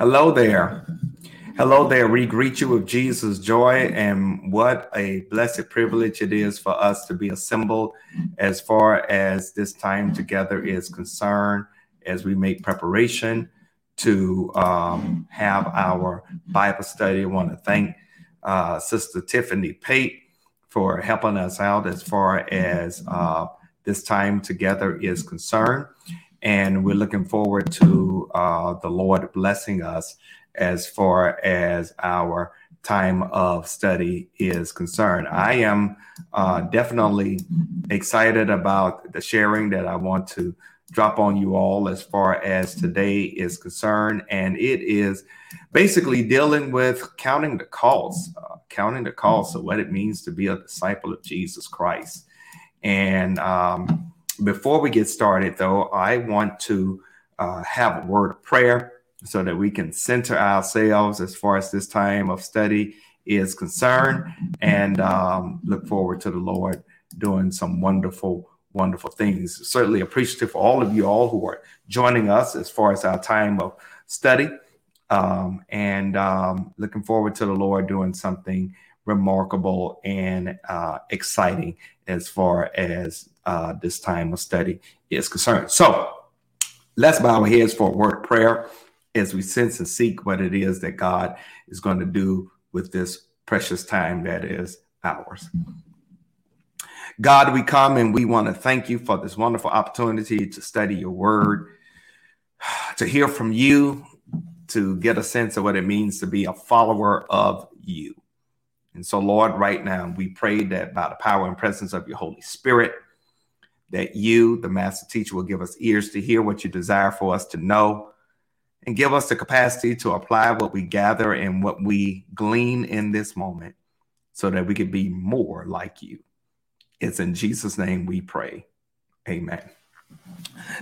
Hello there. Hello there. We greet you with Jesus' joy, and what a blessed privilege it is for us to be assembled as far as this time together is concerned, as we make preparation to um, have our Bible study. I want to thank uh, Sister Tiffany Pate for helping us out as far as uh, this time together is concerned. And we're looking forward to uh, the Lord blessing us as far as our time of study is concerned. I am uh, definitely excited about the sharing that I want to drop on you all as far as today is concerned. And it is basically dealing with counting the costs, uh, counting the costs of what it means to be a disciple of Jesus Christ. And um, before we get started, though, I want to uh, have a word of prayer so that we can center ourselves as far as this time of study is concerned and um, look forward to the Lord doing some wonderful, wonderful things. Certainly appreciative for all of you all who are joining us as far as our time of study um, and um, looking forward to the Lord doing something remarkable and uh, exciting as far as uh, this time of study is concerned. So let's bow our heads for a word of prayer as we sense and seek what it is that God is going to do with this precious time that is ours. God, we come and we want to thank you for this wonderful opportunity to study your word, to hear from you, to get a sense of what it means to be a follower of you. And so, Lord, right now, we pray that by the power and presence of your Holy Spirit, that you, the master teacher, will give us ears to hear what you desire for us to know and give us the capacity to apply what we gather and what we glean in this moment so that we can be more like you. It's in Jesus' name we pray. Amen.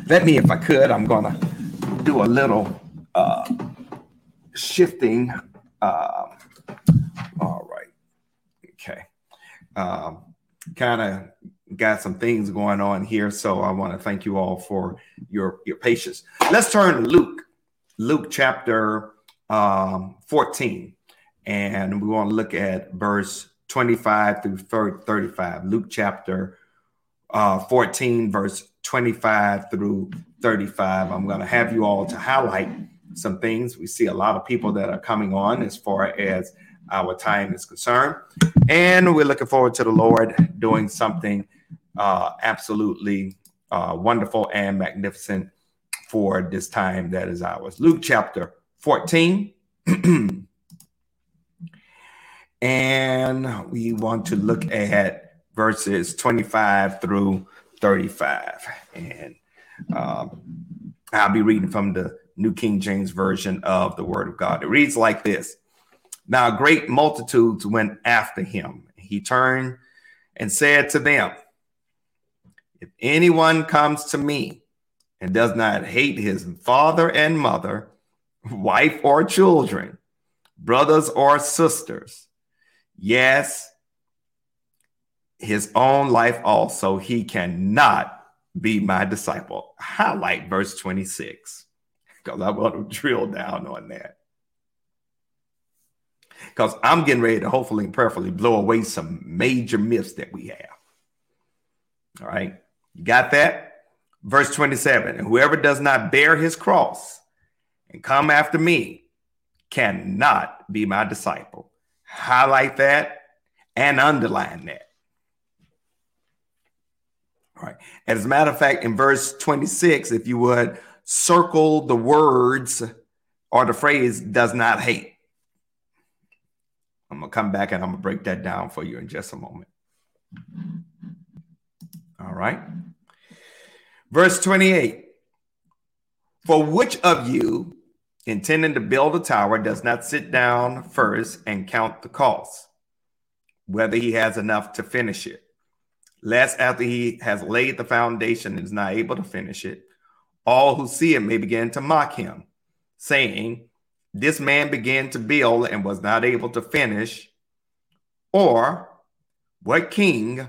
Let me, if I could, I'm going to do a little uh, shifting. Uh, all right. Okay. Um, kind of got some things going on here. So I want to thank you all for your, your patience. Let's turn to Luke, Luke chapter um, 14. And we want to look at verse 25 through 35. Luke chapter uh, 14, verse 25 through 35. I'm going to have you all to highlight some things. We see a lot of people that are coming on as far as our time is concerned. And we're looking forward to the Lord doing something uh, absolutely uh, wonderful and magnificent for this time that is ours. Luke chapter 14. and we want to look at verses 25 through 35. And um, I'll be reading from the New King James Version of the Word of God. It reads like this Now, great multitudes went after him. He turned and said to them, if anyone comes to me and does not hate his father and mother, wife or children, brothers or sisters, yes, his own life also, he cannot be my disciple. Highlight verse 26 because I want to drill down on that. Because I'm getting ready to hopefully and prayerfully blow away some major myths that we have. All right. You got that? Verse 27 And whoever does not bear his cross and come after me cannot be my disciple. Highlight that and underline that. All right. As a matter of fact, in verse 26, if you would circle the words or the phrase does not hate. I'm going to come back and I'm going to break that down for you in just a moment. All right. Verse 28 For which of you, intending to build a tower, does not sit down first and count the cost, whether he has enough to finish it? Lest after he has laid the foundation and is not able to finish it, all who see it may begin to mock him, saying, This man began to build and was not able to finish. Or, what king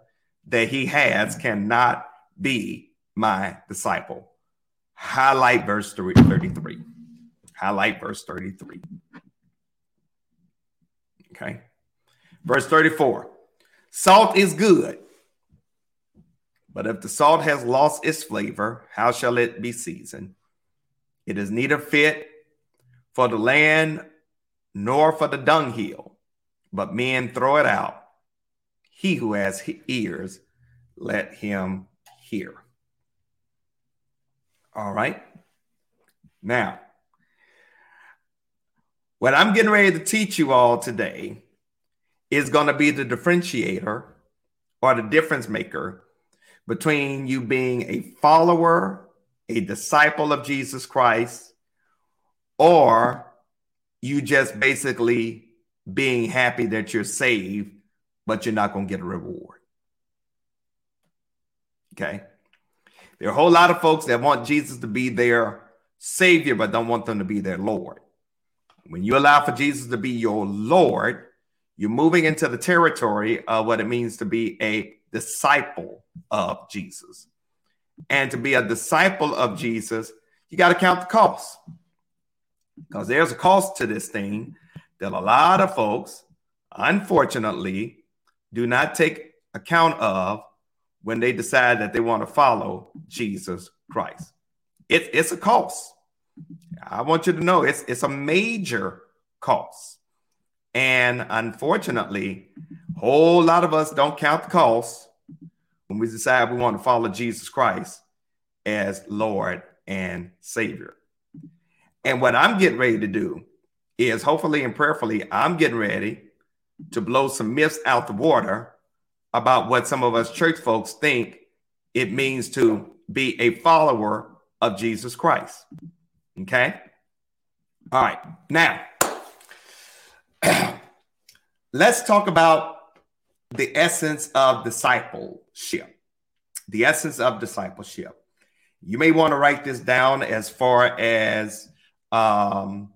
that he has cannot be my disciple. Highlight verse 33. Highlight verse 33. Okay. Verse 34 Salt is good, but if the salt has lost its flavor, how shall it be seasoned? It is neither fit for the land nor for the dunghill, but men throw it out. He who has ears, let him hear. All right. Now, what I'm getting ready to teach you all today is going to be the differentiator or the difference maker between you being a follower, a disciple of Jesus Christ, or you just basically being happy that you're saved, but you're not going to get a reward. Okay. There are a whole lot of folks that want Jesus to be their savior, but don't want them to be their Lord. When you allow for Jesus to be your Lord, you're moving into the territory of what it means to be a disciple of Jesus. And to be a disciple of Jesus, you got to count the cost. Because there's a cost to this thing that a lot of folks, unfortunately, do not take account of when they decide that they want to follow Jesus Christ. It, it's a cost. I want you to know it's it's a major cost. And unfortunately, a whole lot of us don't count the cost when we decide we want to follow Jesus Christ as Lord and Savior. And what I'm getting ready to do is hopefully and prayerfully, I'm getting ready to blow some myths out the water about what some of us church folks think it means to be a follower of Jesus Christ. Okay. All right. Now, let's talk about the essence of discipleship. The essence of discipleship. You may want to write this down as far as um,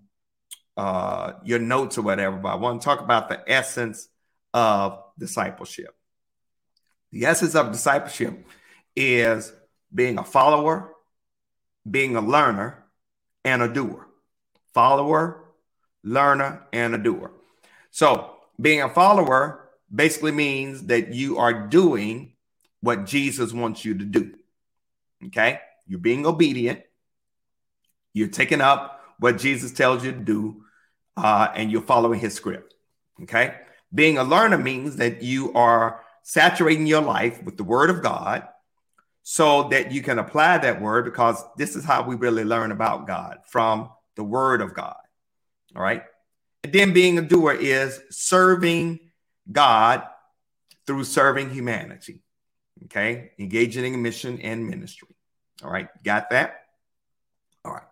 uh, your notes or whatever, but I want to talk about the essence of discipleship. The essence of discipleship is being a follower, being a learner, and a doer. Follower, learner, and a doer. So, being a follower basically means that you are doing what Jesus wants you to do. Okay? You're being obedient. You're taking up what Jesus tells you to do, uh, and you're following his script. Okay? Being a learner means that you are saturating your life with the word of God so that you can apply that word because this is how we really learn about God from the word of God. All right. And then being a doer is serving God through serving humanity. Okay. Engaging in mission and ministry. All right. Got that? All right.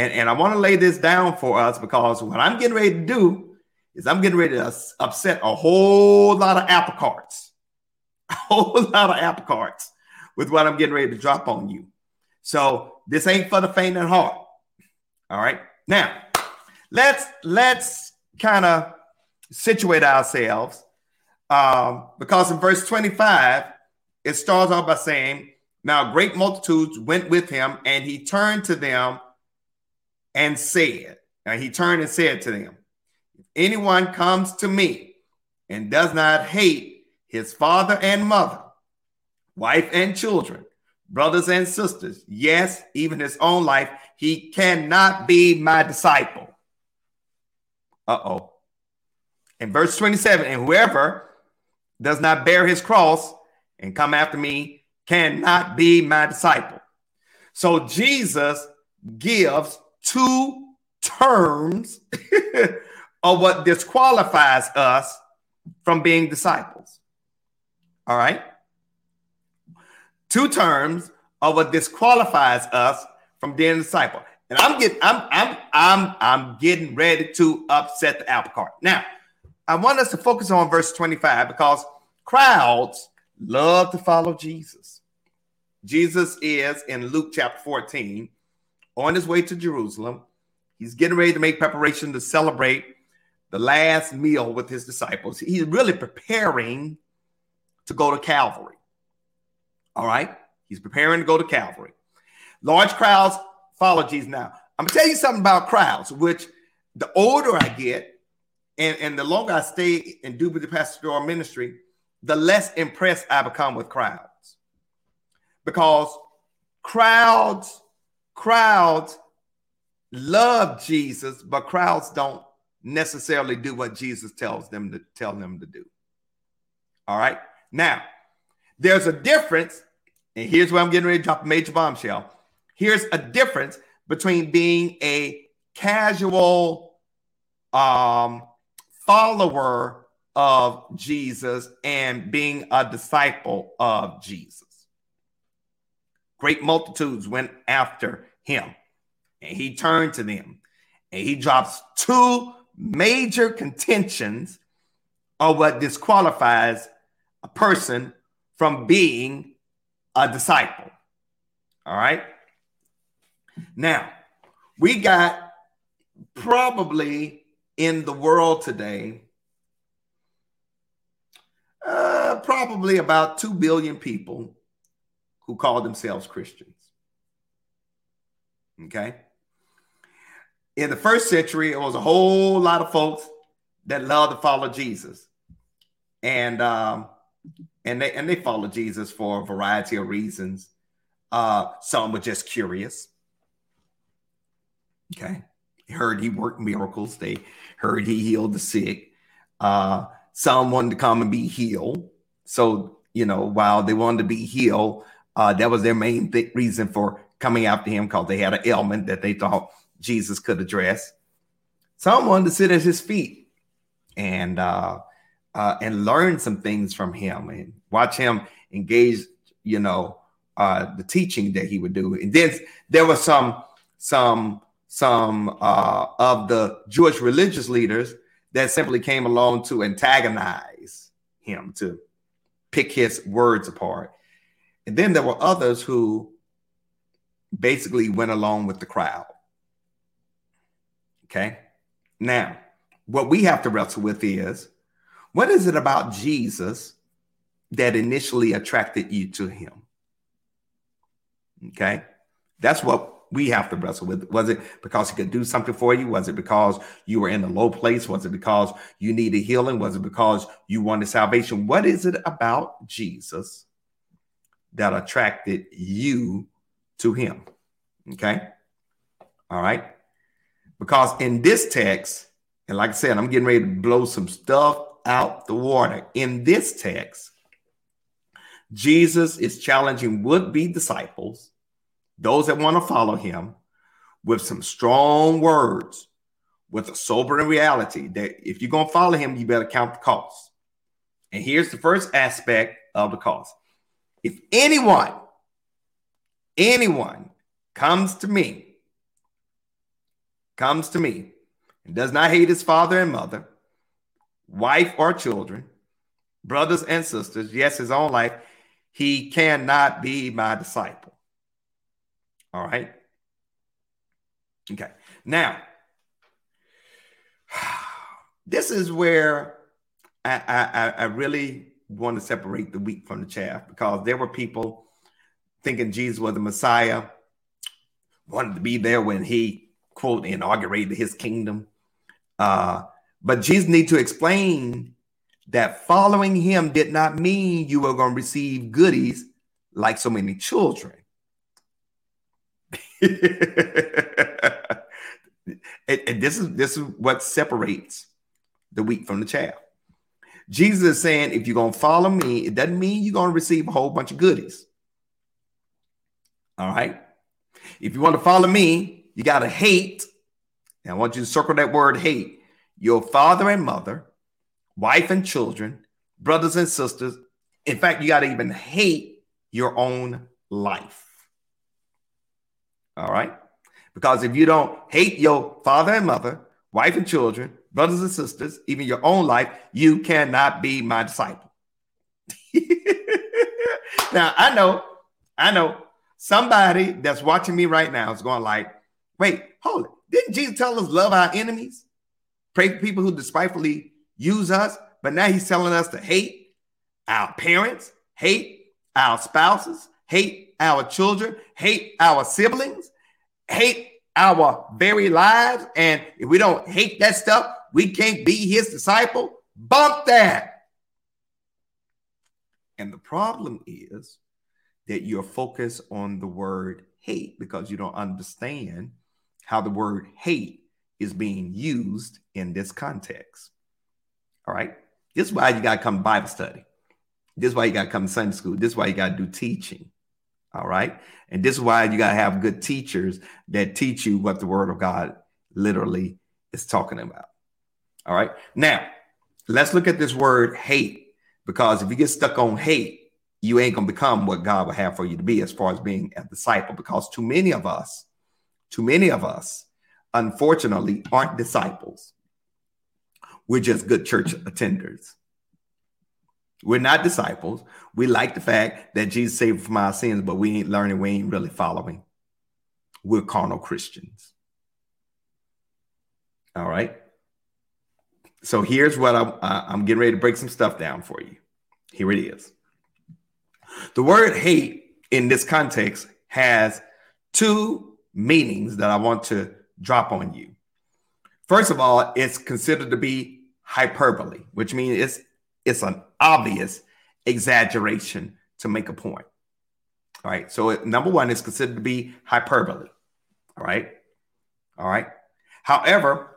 And, and I want to lay this down for us because what I'm getting ready to do is I'm getting ready to upset a whole lot of apple carts a whole lot of apple carts with what I'm getting ready to drop on you. So this ain't for the faint of heart. All right. Now, let's let's kind of situate ourselves um, because in verse 25 it starts off by saying, "Now great multitudes went with him, and he turned to them and said, and he turned and said to them, If anyone comes to me and does not hate his father and mother, wife and children, brothers and sisters, yes, even his own life, he cannot be my disciple. Uh oh. In verse 27, and whoever does not bear his cross and come after me cannot be my disciple. So Jesus gives two terms of what disqualifies us from being disciples. All right. Two terms of what disqualifies us from being a disciple. And I'm getting I'm I'm I'm I'm getting ready to upset the apple cart. Now, I want us to focus on verse 25 because crowds love to follow Jesus. Jesus is in Luke chapter 14 on his way to Jerusalem. He's getting ready to make preparation to celebrate the last meal with his disciples. He's really preparing to go to Calvary. All right. He's preparing to go to Calvary. Large crowds follow Jesus. Now, I'm gonna tell you something about crowds, which the older I get and, and the longer I stay in do with the pastoral ministry, the less impressed I become with crowds. Because crowds, crowds love Jesus, but crowds don't necessarily do what Jesus tells them to tell them to do. All right. Now, there's a difference, and here's where I'm getting ready to drop a major bombshell. Here's a difference between being a casual um, follower of Jesus and being a disciple of Jesus. Great multitudes went after him, and he turned to them, and he drops two major contentions of what disqualifies a person from being a disciple. All right. Now, we got probably in the world today, uh, probably about 2 billion people who call themselves Christians. Okay. In the first century, it was a whole lot of folks that loved to follow Jesus. And um, and they and they followed Jesus for a variety of reasons. Uh, some were just curious. Okay. Heard he worked miracles. They heard he healed the sick. Uh, some wanted to come and be healed. So, you know, while they wanted to be healed, uh, that was their main th- reason for coming after him because they had an ailment that they thought Jesus could address. Someone to sit at his feet and uh, uh, and learn some things from him and watch him engage, you know, uh, the teaching that he would do. And then there was some some some uh, of the Jewish religious leaders that simply came along to antagonize him, to pick his words apart. And then there were others who basically went along with the crowd. Okay. Now, what we have to wrestle with is what is it about Jesus that initially attracted you to him? Okay. That's what we have to wrestle with. Was it because he could do something for you? Was it because you were in a low place? Was it because you needed healing? Was it because you wanted salvation? What is it about Jesus that attracted you to him? Okay. All right. Because in this text, and like I said, I'm getting ready to blow some stuff out the water. In this text, Jesus is challenging would be disciples those that want to follow him with some strong words, with a sobering reality that if you're going to follow him, you better count the cost. And here's the first aspect of the cost. If anyone, anyone comes to me, comes to me and does not hate his father and mother, wife or children, brothers and sisters, yes, his own life, he cannot be my disciple. All right. Okay. Now, this is where I, I, I really want to separate the wheat from the chaff because there were people thinking Jesus was the Messiah, wanted to be there when he quote inaugurated his kingdom. Uh, but Jesus need to explain that following him did not mean you were going to receive goodies like so many children. and, this is this is what separates the wheat from the chaff. Jesus is saying, if you're gonna follow me, it doesn't mean you're gonna receive a whole bunch of goodies. All right. If you want to follow me, you gotta hate. And I want you to circle that word hate your father and mother, wife and children, brothers and sisters. In fact, you got to even hate your own life. All right. Because if you don't hate your father and mother, wife and children, brothers and sisters, even your own life, you cannot be my disciple. now, I know, I know somebody that's watching me right now is going like, wait, hold it. Didn't Jesus tell us love our enemies? Pray for people who despitefully use us, but now he's telling us to hate our parents, hate our spouses, hate our children, hate our siblings, hate our very lives. And if we don't hate that stuff, we can't be his disciple. Bump that. And the problem is that you're focused on the word hate because you don't understand how the word hate is being used in this context. All right. This is why you got to come to Bible study. This is why you got to come to Sunday school. This is why you got to do teaching. All right. And this is why you got to have good teachers that teach you what the word of God literally is talking about. All right. Now, let's look at this word hate because if you get stuck on hate, you ain't to become what God will have for you to be as far as being a disciple because too many of us, too many of us, unfortunately, aren't disciples. We're just good church attenders. We're not disciples. We like the fact that Jesus saved from our sins, but we ain't learning, we ain't really following. We're carnal Christians. All right. So here's what I'm, I'm getting ready to break some stuff down for you. Here it is. The word hate in this context has two meanings that I want to drop on you. First of all, it's considered to be hyperbole, which means it's it's an obvious exaggeration to make a point. All right. So it, number one is considered to be hyperbole. All right. All right. However,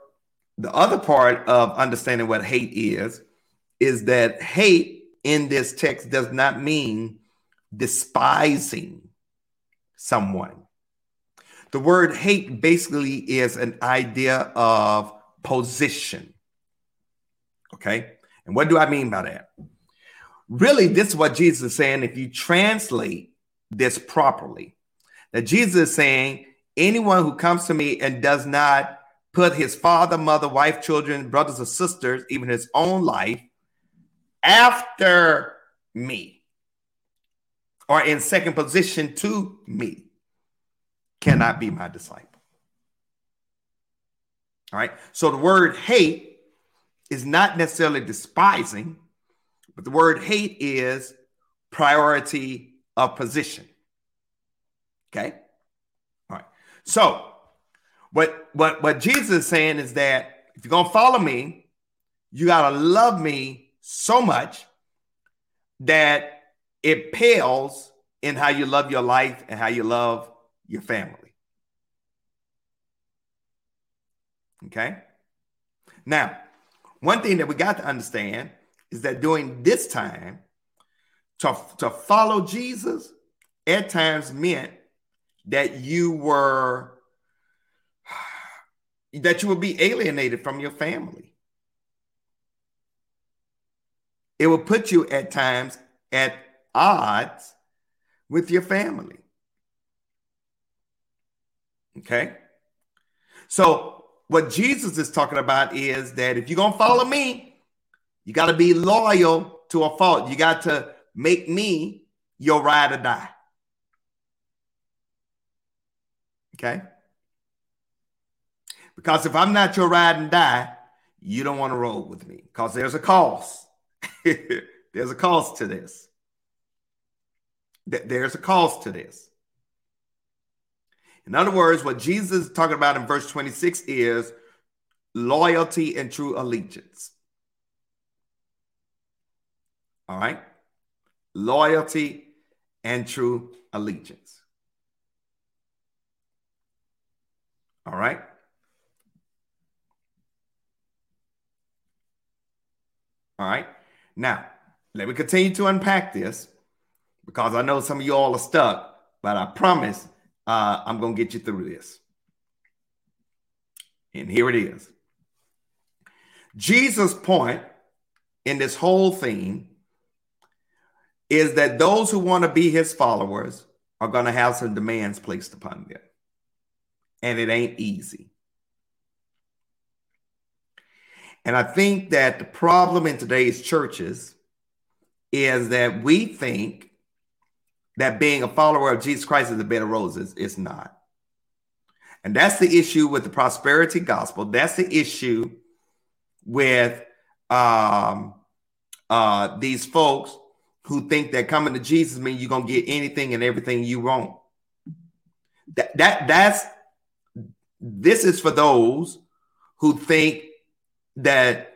the other part of understanding what hate is, is that hate in this text does not mean despising someone. The word hate basically is an idea of position. Okay. And what do I mean by that? Really, this is what Jesus is saying. If you translate this properly, that Jesus is saying, anyone who comes to me and does not put his father, mother, wife, children, brothers or sisters, even his own life, after me, or in second position to me, cannot be my disciple. All right. So the word hate is not necessarily despising, but the word hate is priority of position. Okay. All right. So what what what Jesus is saying is that if you're gonna follow me, you gotta love me so much that it pales in how you love your life and how you love your family. Okay. Now, one thing that we got to understand is that during this time, to, to follow Jesus at times meant that you were that you would be alienated from your family. It will put you at times at odds with your family. Okay? So what Jesus is talking about is that if you're going to follow me, you got to be loyal to a fault. You got to make me your ride or die. Okay? Because if I'm not your ride and die, you don't want to roll with me because there's a cost. there's a cost to this. There's a cost to this. In other words, what Jesus is talking about in verse 26 is loyalty and true allegiance. All right? Loyalty and true allegiance. All right? All right. Now, let me continue to unpack this because I know some of you all are stuck, but I promise uh, I'm going to get you through this. And here it is. Jesus' point in this whole thing is that those who want to be his followers are going to have some demands placed upon them. and it ain't easy. And I think that the problem in today's churches is that we think that being a follower of Jesus Christ is a bed of roses. It's not. And that's the issue with the prosperity gospel. That's the issue with um, uh, these folks who think that coming to Jesus means you're gonna get anything and everything you want. That that that's this is for those who think that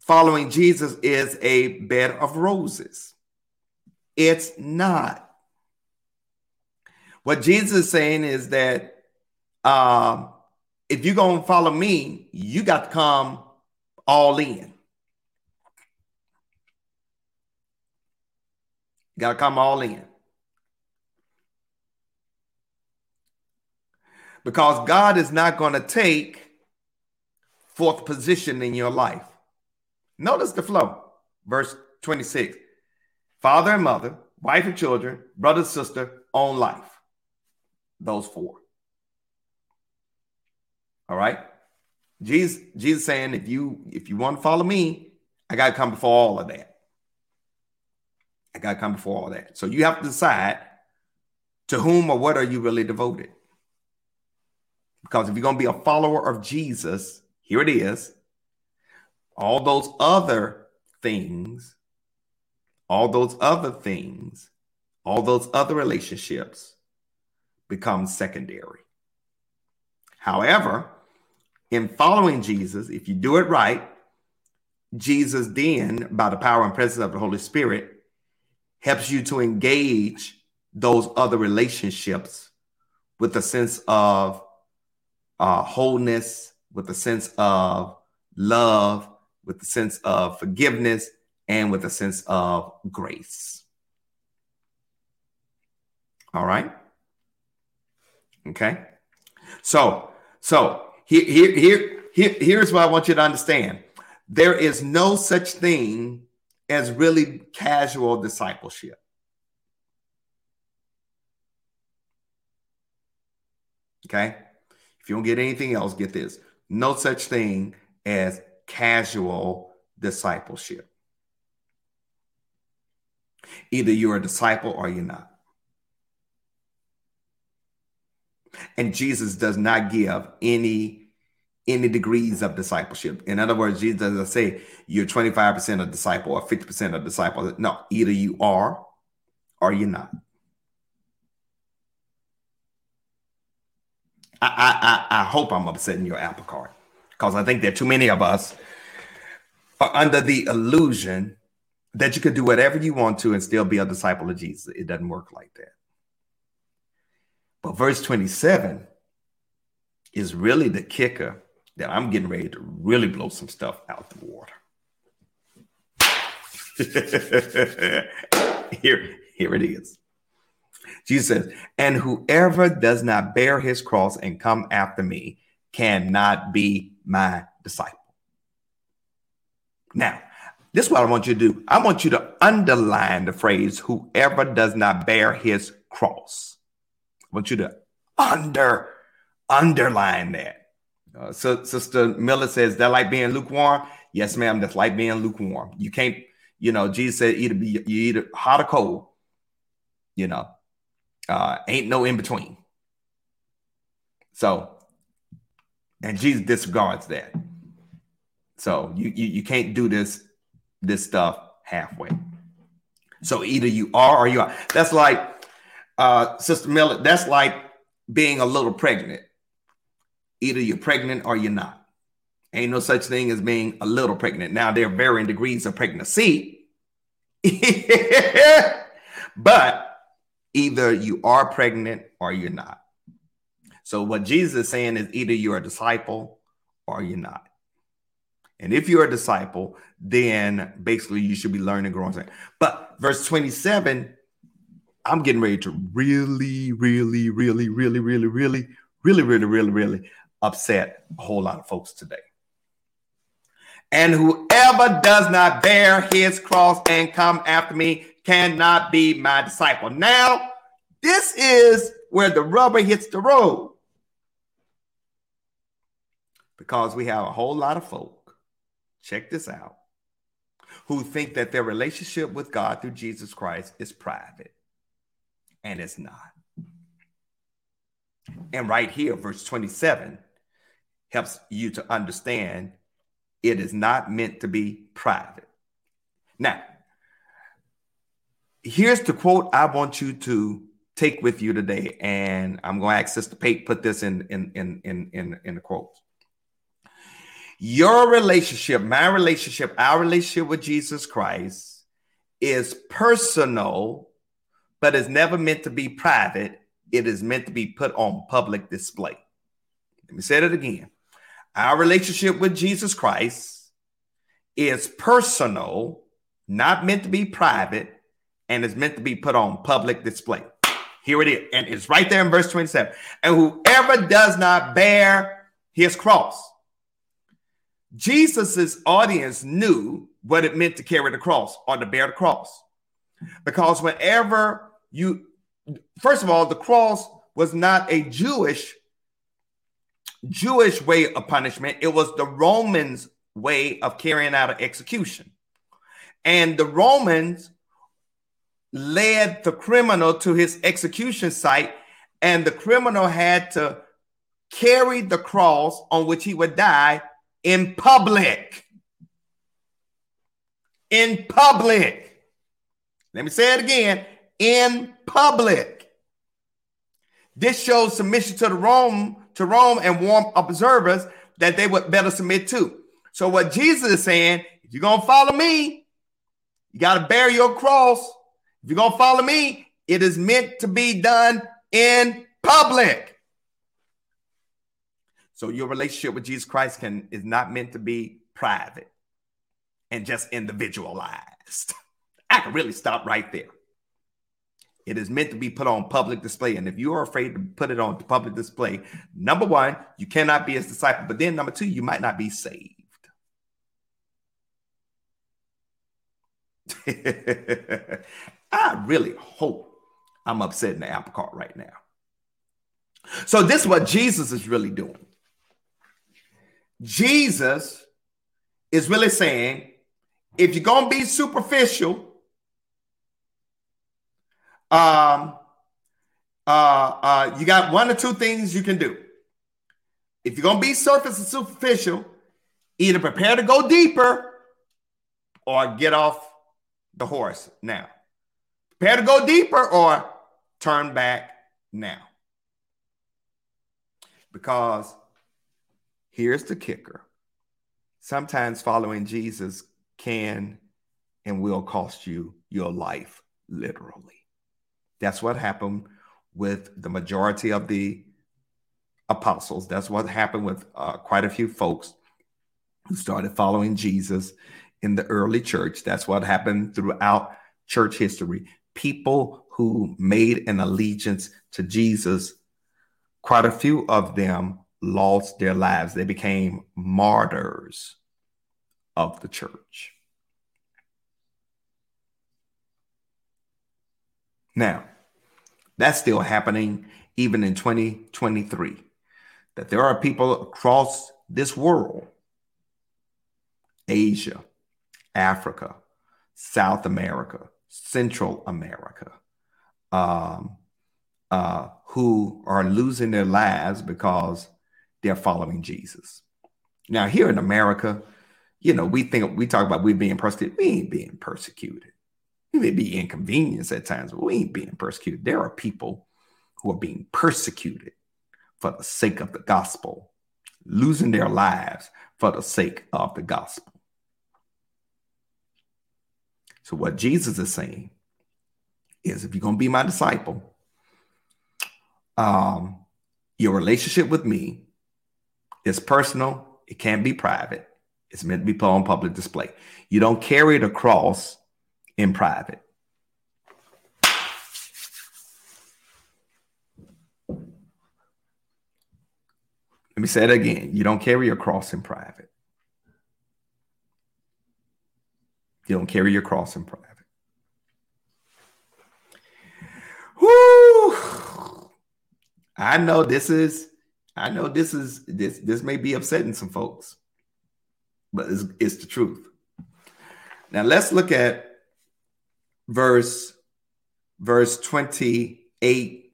following Jesus is a bed of roses. It's not. What Jesus is saying is that um, if you're going to follow me, you got to come all in. Got to come all in. Because God is not going to take fourth position in your life. Notice the flow. Verse 26 Father and mother, wife and children, brother, and sister, own life. Those four. All right. Jesus, Jesus saying, if you if you want to follow me, I gotta come before all of that. I gotta come before all that. So you have to decide to whom or what are you really devoted. Because if you're gonna be a follower of Jesus, here it is. All those other things, all those other things, all those other relationships become secondary. However, in following Jesus, if you do it right, Jesus then, by the power and presence of the Holy Spirit, helps you to engage those other relationships with a sense of uh, wholeness, with a sense of love, with a sense of forgiveness, and with a sense of grace. All right. Okay. So, so here, here, here, here, here's what I want you to understand. There is no such thing as really casual discipleship. Okay. If you don't get anything else, get this. No such thing as casual discipleship. Either you're a disciple or you're not. And Jesus does not give any any degrees of discipleship. In other words, Jesus doesn't say you're 25% a disciple or 50% a disciple. No, either you are or you're not. I, I, I hope I'm upsetting your apple cart because I think that too many of us are under the illusion that you could do whatever you want to and still be a disciple of Jesus. It doesn't work like that. But verse 27 is really the kicker that I'm getting ready to really blow some stuff out the water. here, here it is. Jesus says, and whoever does not bear his cross and come after me cannot be my disciple. Now, this is what I want you to do. I want you to underline the phrase, whoever does not bear his cross. I want you to under underline that. Uh, so Sister Miller says that like being lukewarm. Yes, ma'am. That's like being lukewarm. You can't, you know, Jesus said either be you either hot or cold. You know, uh, ain't no in between. So, and Jesus disregards that. So you, you you can't do this this stuff halfway. So either you are or you are. That's like uh, Sister Miller, that's like being a little pregnant. Either you're pregnant or you're not. Ain't no such thing as being a little pregnant. Now, there are varying degrees of pregnancy, but either you are pregnant or you're not. So, what Jesus is saying is either you're a disciple or you're not. And if you're a disciple, then basically you should be learning, growing. But verse 27 I'm getting ready to really, really, really, really, really, really, really, really, really, really upset a whole lot of folks today. And whoever does not bear his cross and come after me cannot be my disciple. Now, this is where the rubber hits the road. because we have a whole lot of folk, check this out, who think that their relationship with God through Jesus Christ is private, and it's not. And right here, verse 27 helps you to understand it is not meant to be private. Now, here's the quote I want you to take with you today, and I'm going to ask Sister Pate put this in in in in in, in the quotes. Your relationship, my relationship, our relationship with Jesus Christ is personal, but is never meant to be private. It is meant to be put on public display. Let me say it again. Our relationship with Jesus Christ is personal, not meant to be private, and is meant to be put on public display. Here it is. And it's right there in verse 27. And whoever does not bear his cross. Jesus's audience knew what it meant to carry the cross or to bear the cross. Because whenever you, first of all, the cross was not a Jewish Jewish way of punishment. It was the Romans' way of carrying out an execution. And the Romans led the criminal to his execution site, and the criminal had to carry the cross on which he would die in public. In public. Let me say it again in public. This shows submission to the Rome to Rome and warm observers that they would better submit to. So what Jesus is saying, if you're gonna follow me, you got to bear your cross. If you're gonna follow me, it is meant to be done in public. So your relationship with Jesus Christ can is not meant to be private and just individualized. I can really stop right there. It is meant to be put on public display. And if you are afraid to put it on public display, number one, you cannot be his disciple. But then number two, you might not be saved. I really hope I'm upsetting the apple cart right now. So, this is what Jesus is really doing. Jesus is really saying if you're going to be superficial, um, uh, uh, you got one or two things you can do. If you're gonna be surface and superficial, either prepare to go deeper or get off the horse now. Prepare to go deeper or turn back now. Because here's the kicker sometimes following Jesus can and will cost you your life literally. That's what happened with the majority of the apostles. That's what happened with uh, quite a few folks who started following Jesus in the early church. That's what happened throughout church history. People who made an allegiance to Jesus, quite a few of them lost their lives. They became martyrs of the church. Now, that's still happening even in 2023. That there are people across this world, Asia, Africa, South America, Central America, um, uh, who are losing their lives because they're following Jesus. Now, here in America, you know, we think we talk about we being persecuted. We ain't being persecuted. We may be inconvenienced at times, but we ain't being persecuted. There are people who are being persecuted for the sake of the gospel, losing their lives for the sake of the gospel. So, what Jesus is saying is if you're going to be my disciple, um, your relationship with me is personal, it can't be private, it's meant to be put on public display. You don't carry the cross in private. Let me say it again. You don't carry your cross in private. You don't carry your cross in private. Whoo! I know this is, I know this is this this may be upsetting some folks, but it's, it's the truth. Now let's look at verse verse 28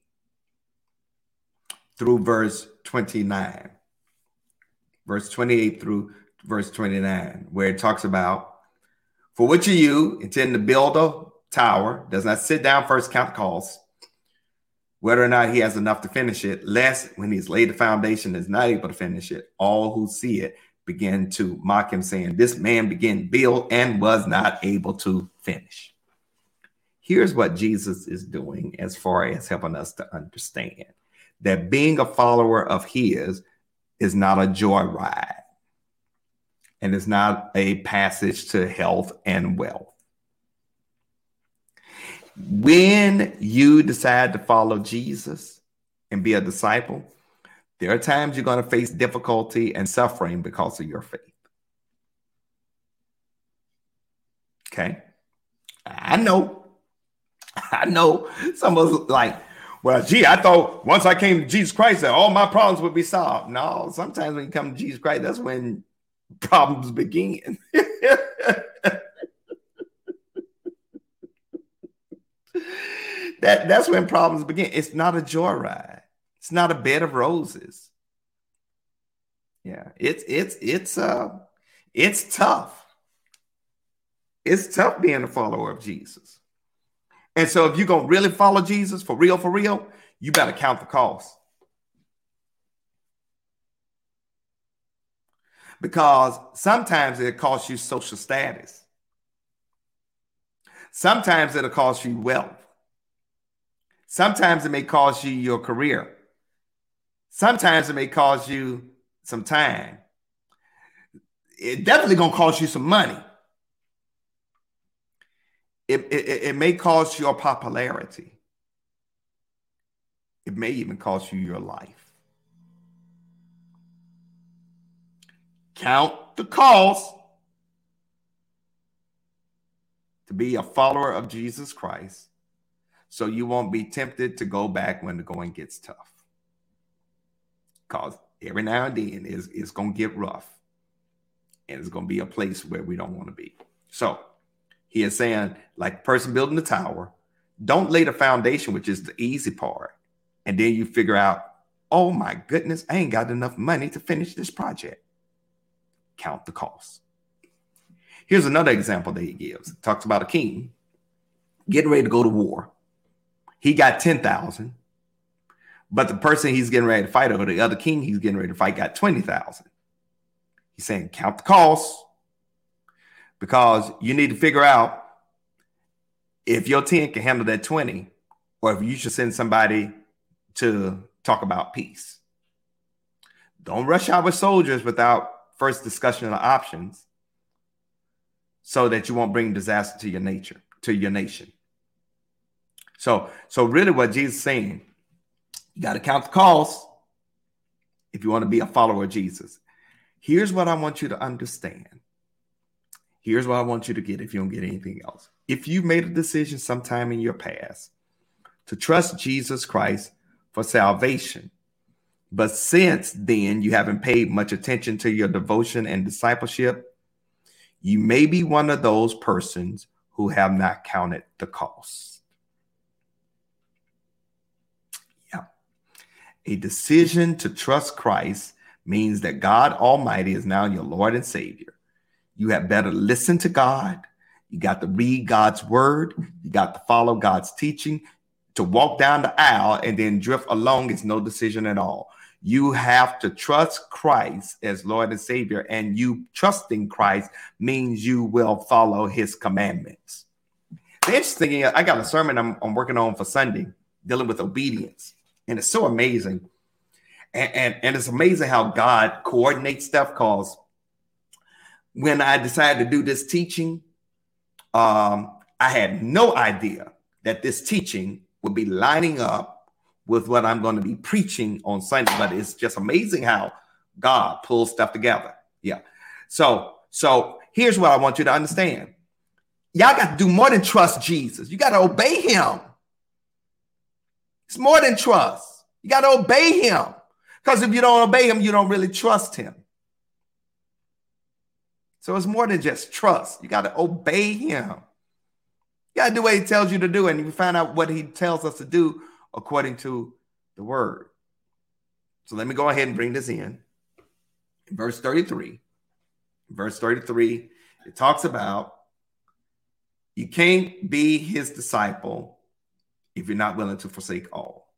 through verse 29. Verse 28 through verse 29, where it talks about, For which of you intend to build a tower, does not sit down first, count the cost, whether or not he has enough to finish it, lest when he's laid the foundation is not able to finish it, all who see it begin to mock him, saying, This man began build and was not able to finish. Here's what Jesus is doing as far as helping us to understand that being a follower of his is not a joyride and is not a passage to health and wealth. When you decide to follow Jesus and be a disciple, there are times you're going to face difficulty and suffering because of your faith. Okay. I know. I know some of us like, well, gee, I thought once I came to Jesus Christ that all my problems would be solved. No, sometimes when you come to Jesus Christ, that's when problems begin. that that's when problems begin. It's not a joyride. It's not a bed of roses. Yeah, it's it's it's uh it's tough. It's tough being a follower of Jesus. And so if you're gonna really follow Jesus for real, for real, you better count the cost. Because sometimes it costs you social status. Sometimes it'll cost you wealth. Sometimes it may cost you your career. Sometimes it may cost you some time. It definitely gonna cost you some money. It, it, it may cost your popularity. It may even cost you your life. Count the cost to be a follower of Jesus Christ so you won't be tempted to go back when the going gets tough. Because every now and then it's, it's going to get rough. And it's going to be a place where we don't want to be. So he is saying, like person building the tower, don't lay the foundation, which is the easy part. And then you figure out, oh my goodness, I ain't got enough money to finish this project. Count the cost. Here's another example that he gives. It talks about a king getting ready to go to war he got 10,000. But the person he's getting ready to fight over, the other king he's getting ready to fight, got 20,000. He's saying, count the cost because you need to figure out if your 10 can handle that 20 or if you should send somebody to talk about peace. Don't rush out with soldiers without first discussion of options so that you won't bring disaster to your nature, to your nation. So, so really what Jesus saying, you got to count the cost if you want to be a follower of Jesus. Here's what I want you to understand. Here's what I want you to get if you don't get anything else. If you made a decision sometime in your past to trust Jesus Christ for salvation, but since then you haven't paid much attention to your devotion and discipleship, you may be one of those persons who have not counted the cost. Yeah. A decision to trust Christ means that God Almighty is now your Lord and Savior. You have better listen to God. You got to read God's word. You got to follow God's teaching. To walk down the aisle and then drift along is no decision at all. You have to trust Christ as Lord and Savior, and you trusting Christ means you will follow his commandments. The interesting thing, I got a sermon I'm, I'm working on for Sunday dealing with obedience. And it's so amazing. And, and, and it's amazing how God coordinates stuff because when I decided to do this teaching, um, I had no idea that this teaching would be lining up with what I'm going to be preaching on Sunday. But it's just amazing how God pulls stuff together. Yeah. So, so here's what I want you to understand. Y'all got to do more than trust Jesus. You got to obey him. It's more than trust. You got to obey him Because if you don't obey him, you don't really trust him. So it's more than just trust. You got to obey him. You got to do what he tells you to do, and you find out what he tells us to do according to the word. So let me go ahead and bring this in. verse 33. Verse 33, it talks about you can't be his disciple if you're not willing to forsake all.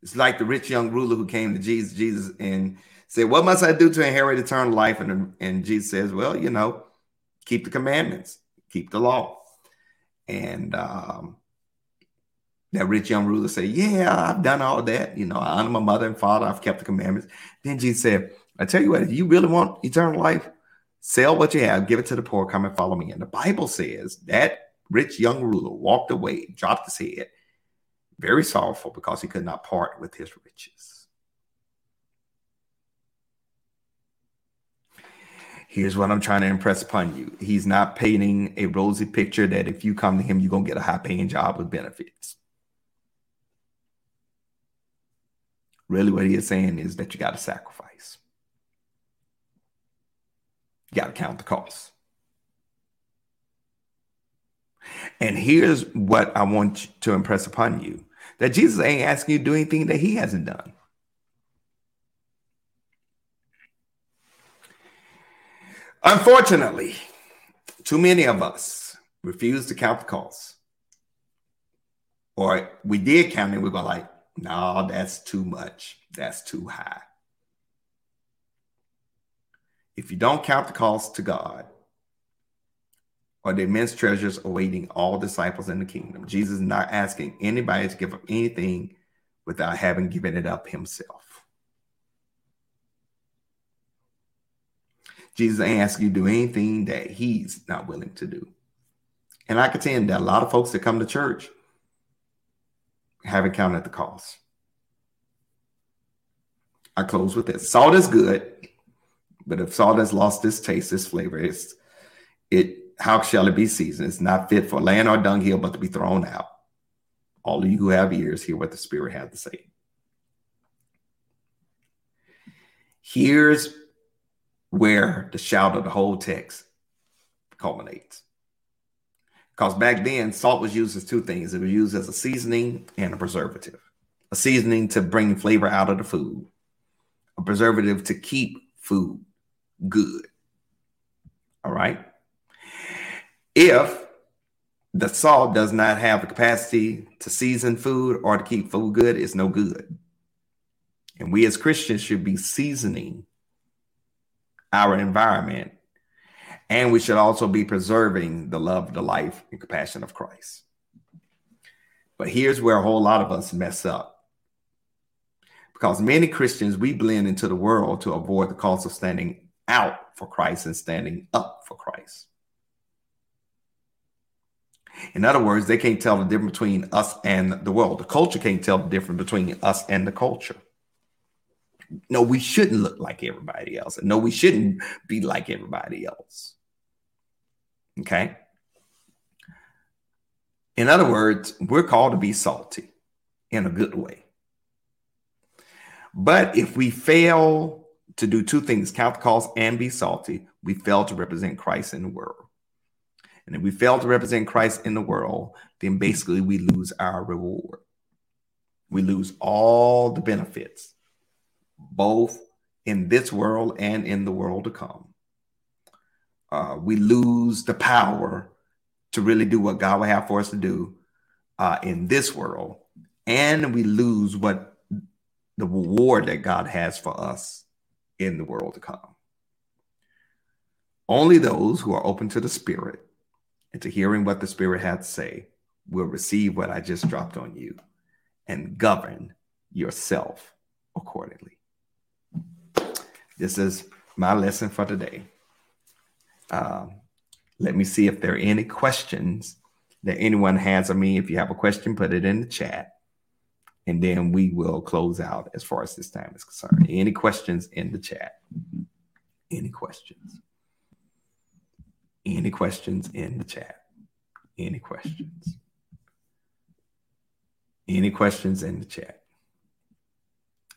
It's like the rich young ruler who came to Jesus, Jesus and said, What must I do to inherit eternal life? And, and Jesus says, Well, you know, keep the commandments, keep the law. And um, that rich young ruler said, Yeah, I've done all that. You know, I honor my mother and father, I've kept the commandments. Then Jesus said, I tell you what, if you really want eternal life, sell what you have, give it to the poor, come and follow me. And the Bible says that rich young ruler walked away, dropped his head, very sorrowful because he could not part with his riches. Here's what I'm trying to impress upon you. He's not painting a rosy picture that if you come to him, you're going to get a high paying job with benefits. Really, what he is saying is that you got to sacrifice. You got to count the cost. And here's what I want to impress upon you that Jesus ain't asking you to do anything that he hasn't done. Unfortunately, too many of us refuse to count the costs. Or we did count it, we were like, no, that's too much. That's too high. If you don't count the cost to God, or the immense treasures awaiting all disciples in the kingdom. Jesus is not asking anybody to give up anything without having given it up himself. Jesus asking you to do anything that he's not willing to do. And I contend that a lot of folks that come to church haven't counted the cost. I close with this. Salt is good, but if salt has lost its taste, its flavor, it's, it how shall it be seasoned? It's not fit for land or dunghill, but to be thrown out. All of you who have ears, hear what the Spirit has to say. Here's where the shout of the whole text culminates. Because back then, salt was used as two things it was used as a seasoning and a preservative. A seasoning to bring flavor out of the food, a preservative to keep food good. All right. If the salt does not have the capacity to season food or to keep food good, it's no good. And we as Christians should be seasoning our environment. And we should also be preserving the love, the life, and compassion of Christ. But here's where a whole lot of us mess up. Because many Christians, we blend into the world to avoid the cost of standing out for Christ and standing up for Christ. In other words, they can't tell the difference between us and the world. The culture can't tell the difference between us and the culture. No, we shouldn't look like everybody else. No, we shouldn't be like everybody else. Okay. In other words, we're called to be salty in a good way. But if we fail to do two things, count the cost and be salty, we fail to represent Christ in the world. And if we fail to represent Christ in the world, then basically we lose our reward. We lose all the benefits, both in this world and in the world to come. Uh, we lose the power to really do what God would have for us to do uh, in this world. And we lose what the reward that God has for us in the world to come. Only those who are open to the Spirit and to hearing what the Spirit has to say will receive what I just dropped on you and govern yourself accordingly. This is my lesson for today. Um, let me see if there are any questions that anyone has of me. If you have a question, put it in the chat. And then we will close out as far as this time is concerned. Any questions in the chat? Any questions? Any questions in the chat? Any questions? Any questions in the chat?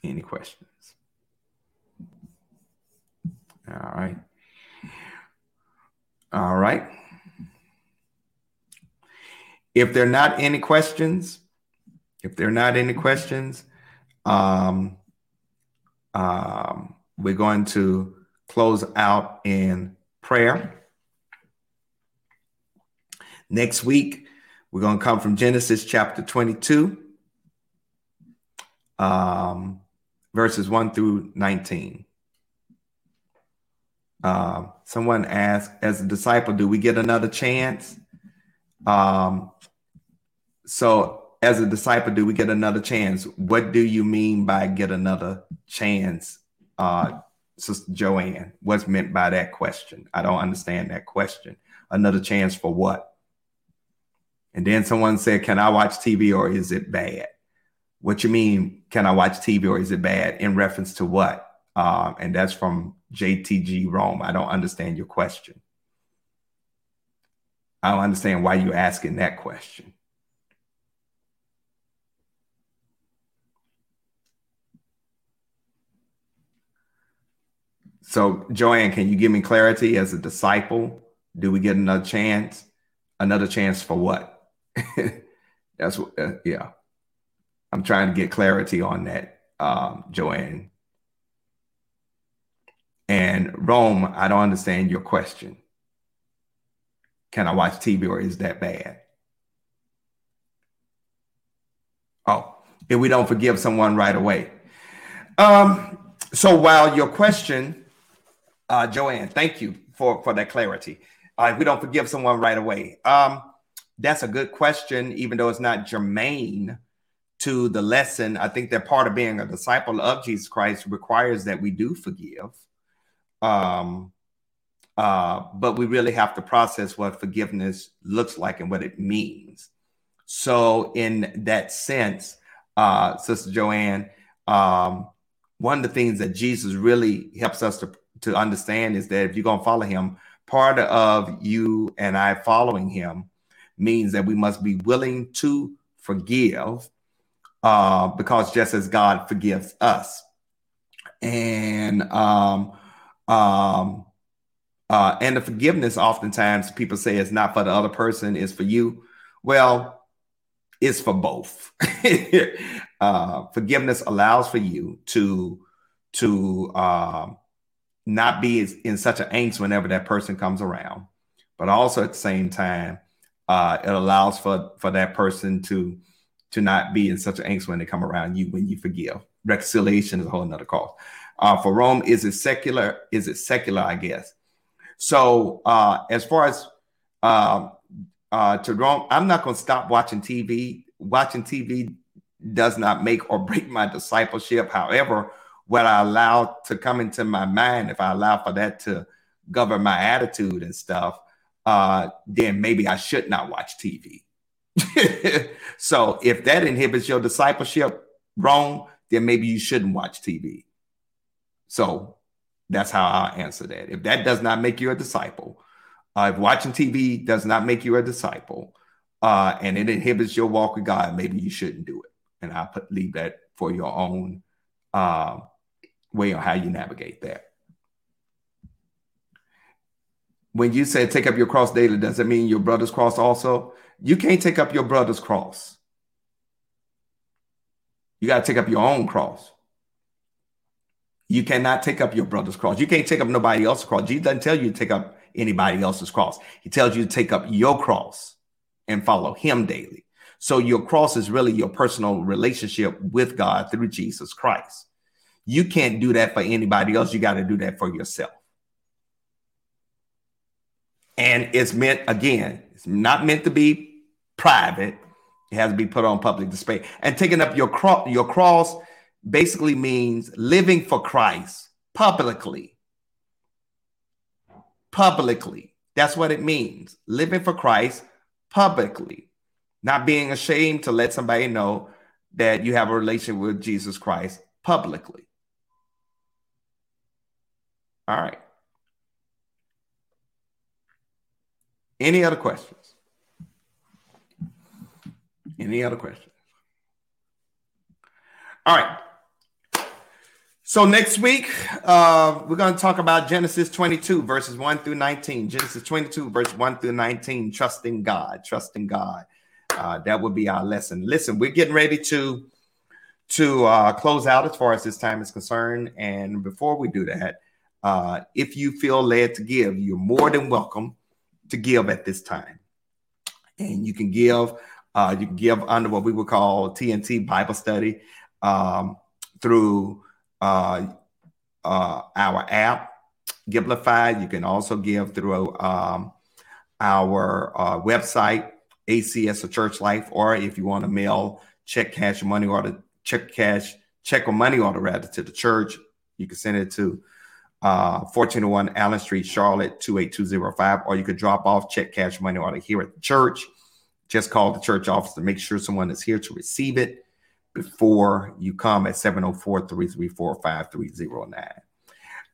Any questions? All right. All right. If there are not any questions, if there are not any questions, um, um, we're going to close out in prayer. Next week, we're going to come from Genesis chapter 22, um, verses 1 through 19. Uh, someone asked, as a disciple, do we get another chance? Um, so, as a disciple, do we get another chance? What do you mean by get another chance, uh, Sister Joanne? What's meant by that question? I don't understand that question. Another chance for what? And then someone said, Can I watch TV or is it bad? What you mean, can I watch TV or is it bad? In reference to what? Um, and that's from JTG Rome. I don't understand your question. I don't understand why you're asking that question. So, Joanne, can you give me clarity as a disciple? Do we get another chance? Another chance for what? That's what, uh, yeah. I'm trying to get clarity on that, um, Joanne. And Rome, I don't understand your question. Can I watch TV or is that bad? Oh, if we don't forgive someone right away. Um, so while your question, uh, Joanne, thank you for, for that clarity. Uh, if we don't forgive someone right away. Um, that's a good question, even though it's not germane to the lesson. I think that part of being a disciple of Jesus Christ requires that we do forgive. Um, uh, but we really have to process what forgiveness looks like and what it means. So, in that sense, uh, Sister Joanne, um, one of the things that Jesus really helps us to, to understand is that if you're going to follow him, part of you and I following him means that we must be willing to forgive uh, because just as God forgives us. And um, um, uh, and the forgiveness, oftentimes people say it's not for the other person, it's for you. Well, it's for both. uh, forgiveness allows for you to to uh, not be in such an angst whenever that person comes around, but also at the same time, uh, it allows for for that person to to not be in such an angst when they come around you when you forgive. Reconciliation is a whole another cause. Uh, for Rome, is it secular? Is it secular? I guess. So uh, as far as uh, uh, to Rome, I'm not going to stop watching TV. Watching TV does not make or break my discipleship. However, what I allow to come into my mind, if I allow for that to govern my attitude and stuff, uh, then maybe I should not watch TV. so if that inhibits your discipleship, wrong, then maybe you shouldn't watch TV. So that's how I answer that. If that does not make you a disciple, uh, if watching TV does not make you a disciple, uh, and it inhibits your walk with God, maybe you shouldn't do it. And I put leave that for your own uh, way on how you navigate that. When you say take up your cross daily, does it mean your brother's cross also? You can't take up your brother's cross. You got to take up your own cross. You cannot take up your brother's cross. You can't take up nobody else's cross. Jesus doesn't tell you to take up anybody else's cross. He tells you to take up your cross and follow him daily. So your cross is really your personal relationship with God through Jesus Christ. You can't do that for anybody else. You got to do that for yourself. And it's meant, again, it's not meant to be private. It has to be put on public display. And taking up your, your cross basically means living for Christ publicly. Publicly. That's what it means. Living for Christ publicly. Not being ashamed to let somebody know that you have a relation with Jesus Christ publicly. All right. Any other questions? Any other questions? All right. So next week, uh, we're going to talk about Genesis 22, verses 1 through 19. Genesis 22, verse 1 through 19, trusting God, trusting God. Uh, that would be our lesson. Listen, we're getting ready to to uh, close out as far as this time is concerned. And before we do that, uh, if you feel led to give, you're more than welcome to give at this time. And you can give, uh, you can give under what we would call TNT Bible study um, through uh, uh, our app, Givelify. You can also give through um, our uh, website, ACS Church Life, or if you want to mail check, cash, money order, check, cash, check or money order rather to the church, you can send it to uh, 1401 Allen Street, Charlotte 28205, or you could drop off check, cash, money order here at the church. Just call the church office to make sure someone is here to receive it before you come at 704 334 5309.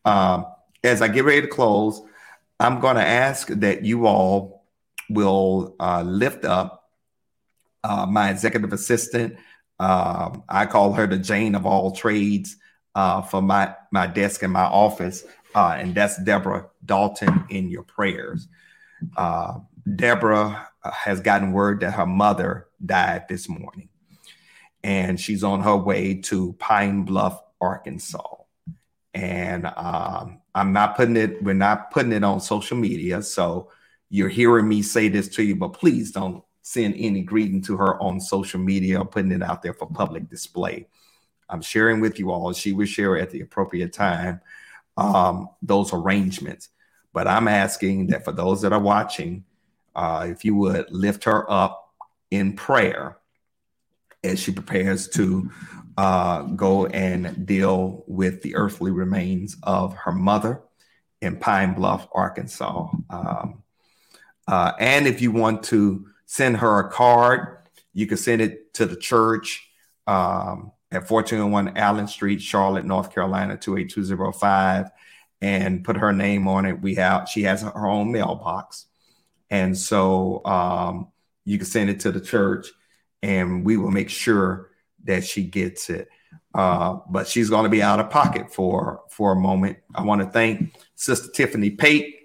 Um, as I get ready to close, I'm going to ask that you all will uh, lift up uh, my executive assistant. Um, I call her the Jane of all trades uh, for my, my desk in my office, uh, and that's Deborah Dalton in your prayers. Uh, Deborah has gotten word that her mother died this morning and she's on her way to Pine Bluff, Arkansas. And um, I'm not putting it, we're not putting it on social media. So you're hearing me say this to you, but please don't send any greeting to her on social media or putting it out there for public display. I'm sharing with you all, she will share at the appropriate time um, those arrangements. But I'm asking that for those that are watching, uh, if you would lift her up in prayer as she prepares to uh, go and deal with the earthly remains of her mother in Pine Bluff, Arkansas. Um, uh, and if you want to send her a card, you can send it to the church um, at 1401 Allen Street, Charlotte, North Carolina, 28205, and put her name on it. We have she has her own mailbox, and so um, you can send it to the church and we will make sure that she gets it. Uh, but she's going to be out of pocket for for a moment. I want to thank Sister Tiffany Pate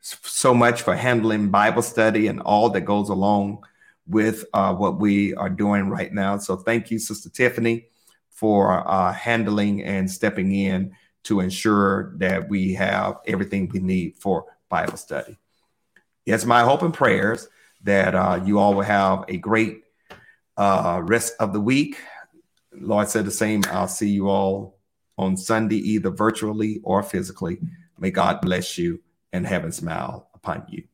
so much for handling Bible study and all that goes along with uh, what we are doing right now. So thank you, Sister Tiffany, for uh, handling and stepping in to ensure that we have everything we need for Bible study. It's my hope and prayers that uh, you all will have a great uh, rest of the week. Lord said the same. I'll see you all on Sunday, either virtually or physically. May God bless you and heaven smile upon you.